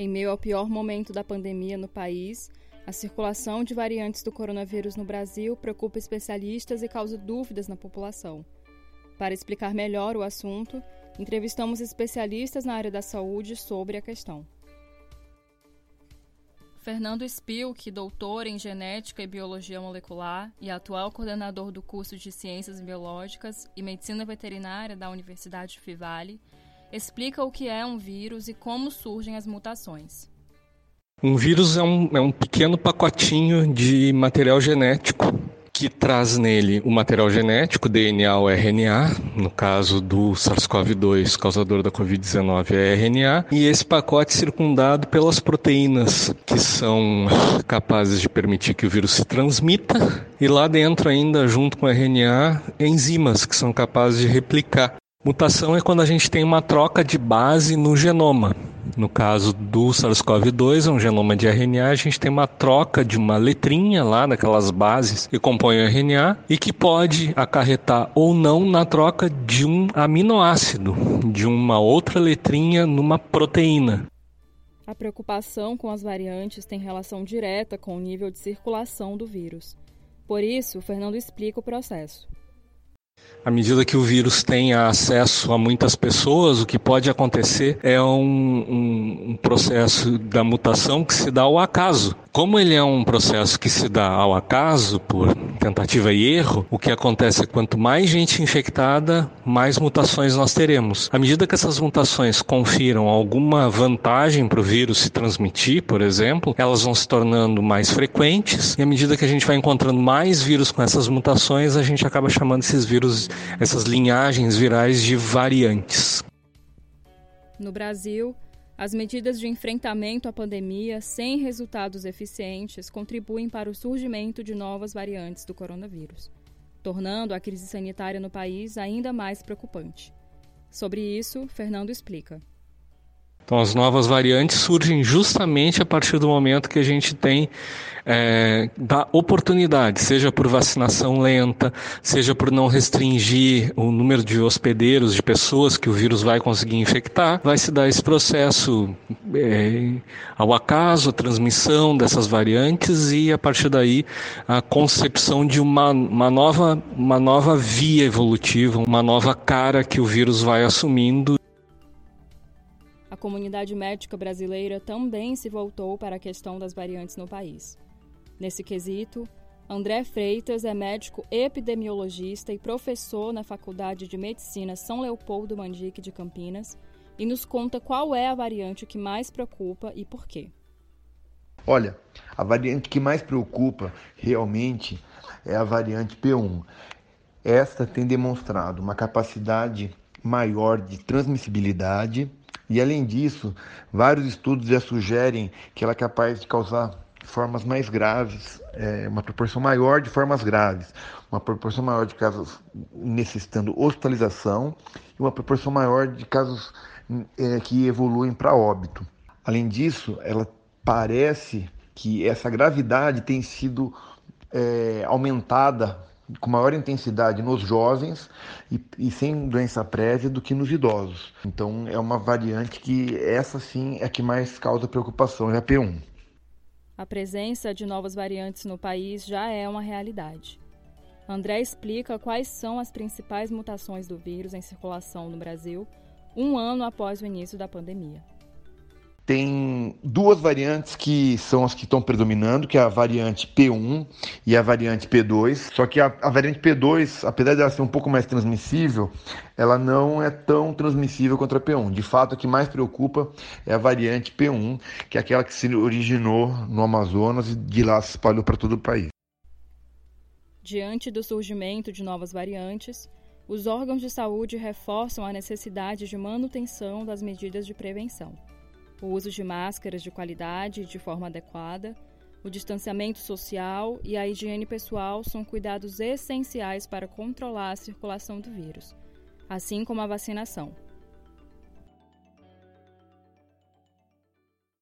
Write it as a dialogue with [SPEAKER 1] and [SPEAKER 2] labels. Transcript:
[SPEAKER 1] Em meio ao pior momento da pandemia no país, a circulação de variantes do coronavírus no Brasil preocupa especialistas e causa dúvidas na população. Para explicar melhor o assunto, entrevistamos especialistas na área da saúde sobre a questão. Fernando Spilk, doutor em Genética e Biologia Molecular e atual coordenador do curso de Ciências Biológicas e Medicina Veterinária da Universidade Fivale, explica o que é um vírus e como surgem as mutações.
[SPEAKER 2] Um vírus é um, é um pequeno pacotinho de material genético que traz nele o material genético, DNA ou RNA, no caso do SARS-CoV-2, causador da Covid-19 é RNA, e esse pacote circundado pelas proteínas que são capazes de permitir que o vírus se transmita, e lá dentro ainda, junto com o RNA, enzimas que são capazes de replicar. Mutação é quando a gente tem uma troca de base no genoma. No caso do SARS-CoV-2, é um genoma de RNA, a gente tem uma troca de uma letrinha lá naquelas bases que compõem o RNA e que pode acarretar ou não na troca de um aminoácido, de uma outra letrinha numa proteína.
[SPEAKER 1] A preocupação com as variantes tem relação direta com o nível de circulação do vírus. Por isso, Fernando explica o processo.
[SPEAKER 2] À medida que o vírus tem acesso a muitas pessoas, o que pode acontecer é um, um, um, processo da mutação que se dá ao acaso. Como ele é um processo que se dá ao acaso, por tentativa e erro, o que acontece é que quanto mais gente infectada, mais mutações nós teremos. À medida que essas mutações confiram alguma vantagem para o vírus se transmitir, por exemplo, elas vão se tornando mais frequentes, e à medida que a gente vai encontrando mais vírus com essas mutações, a gente acaba chamando esses vírus, essas linhagens virais de variantes.
[SPEAKER 1] No Brasil, as medidas de enfrentamento à pandemia sem resultados eficientes contribuem para o surgimento de novas variantes do coronavírus, tornando a crise sanitária no país ainda mais preocupante. Sobre isso, Fernando explica.
[SPEAKER 2] Então, as novas variantes surgem justamente a partir do momento que a gente tem é, da oportunidade, seja por vacinação lenta, seja por não restringir o número de hospedeiros, de pessoas que o vírus vai conseguir infectar, vai se dar esse processo é, ao acaso, a transmissão dessas variantes e, a partir daí, a concepção de uma, uma, nova, uma nova via evolutiva, uma nova cara que o vírus vai assumindo
[SPEAKER 1] comunidade médica brasileira também se voltou para a questão das variantes no país. Nesse quesito, André Freitas é médico epidemiologista e professor na Faculdade de Medicina São Leopoldo Mandique de Campinas e nos conta qual é a variante que mais preocupa e por quê.
[SPEAKER 3] Olha, a variante que mais preocupa realmente é a variante P1. Esta tem demonstrado uma capacidade maior de transmissibilidade e além disso, vários estudos já sugerem que ela é capaz de causar formas mais graves, é, uma proporção maior de formas graves, uma proporção maior de casos necessitando hospitalização e uma proporção maior de casos é, que evoluem para óbito. Além disso, ela parece que essa gravidade tem sido é, aumentada com maior intensidade nos jovens e, e, sem doença prévia do que nos idosos. Então é uma variante que essa sim é a que mais causa preocupação, é a P1.
[SPEAKER 1] A presença de novas variantes no país já é uma realidade. André explica quais são as principais mutações do vírus em circulação no Brasil um ano após o início da pandemia
[SPEAKER 3] tem duas variantes que são as que estão predominando, que é a variante P1 e a variante P2. Só que a, a, variante P2, apesar de ela ser um pouco mais transmissível, ela não é tão transmissível contra a P1. De fato, a que mais preocupa é a variante P1, que é aquela que se originou no Amazonas e de lá se espalhou para todo o país.
[SPEAKER 1] Diante do surgimento de novas variantes, os órgãos de saúde reforçam a necessidade de manutenção das medidas de prevenção o uso de máscaras de qualidade e de forma adequada, o distanciamento social e a higiene pessoal são cuidados essenciais para controlar a circulação do vírus, assim como a vacinação.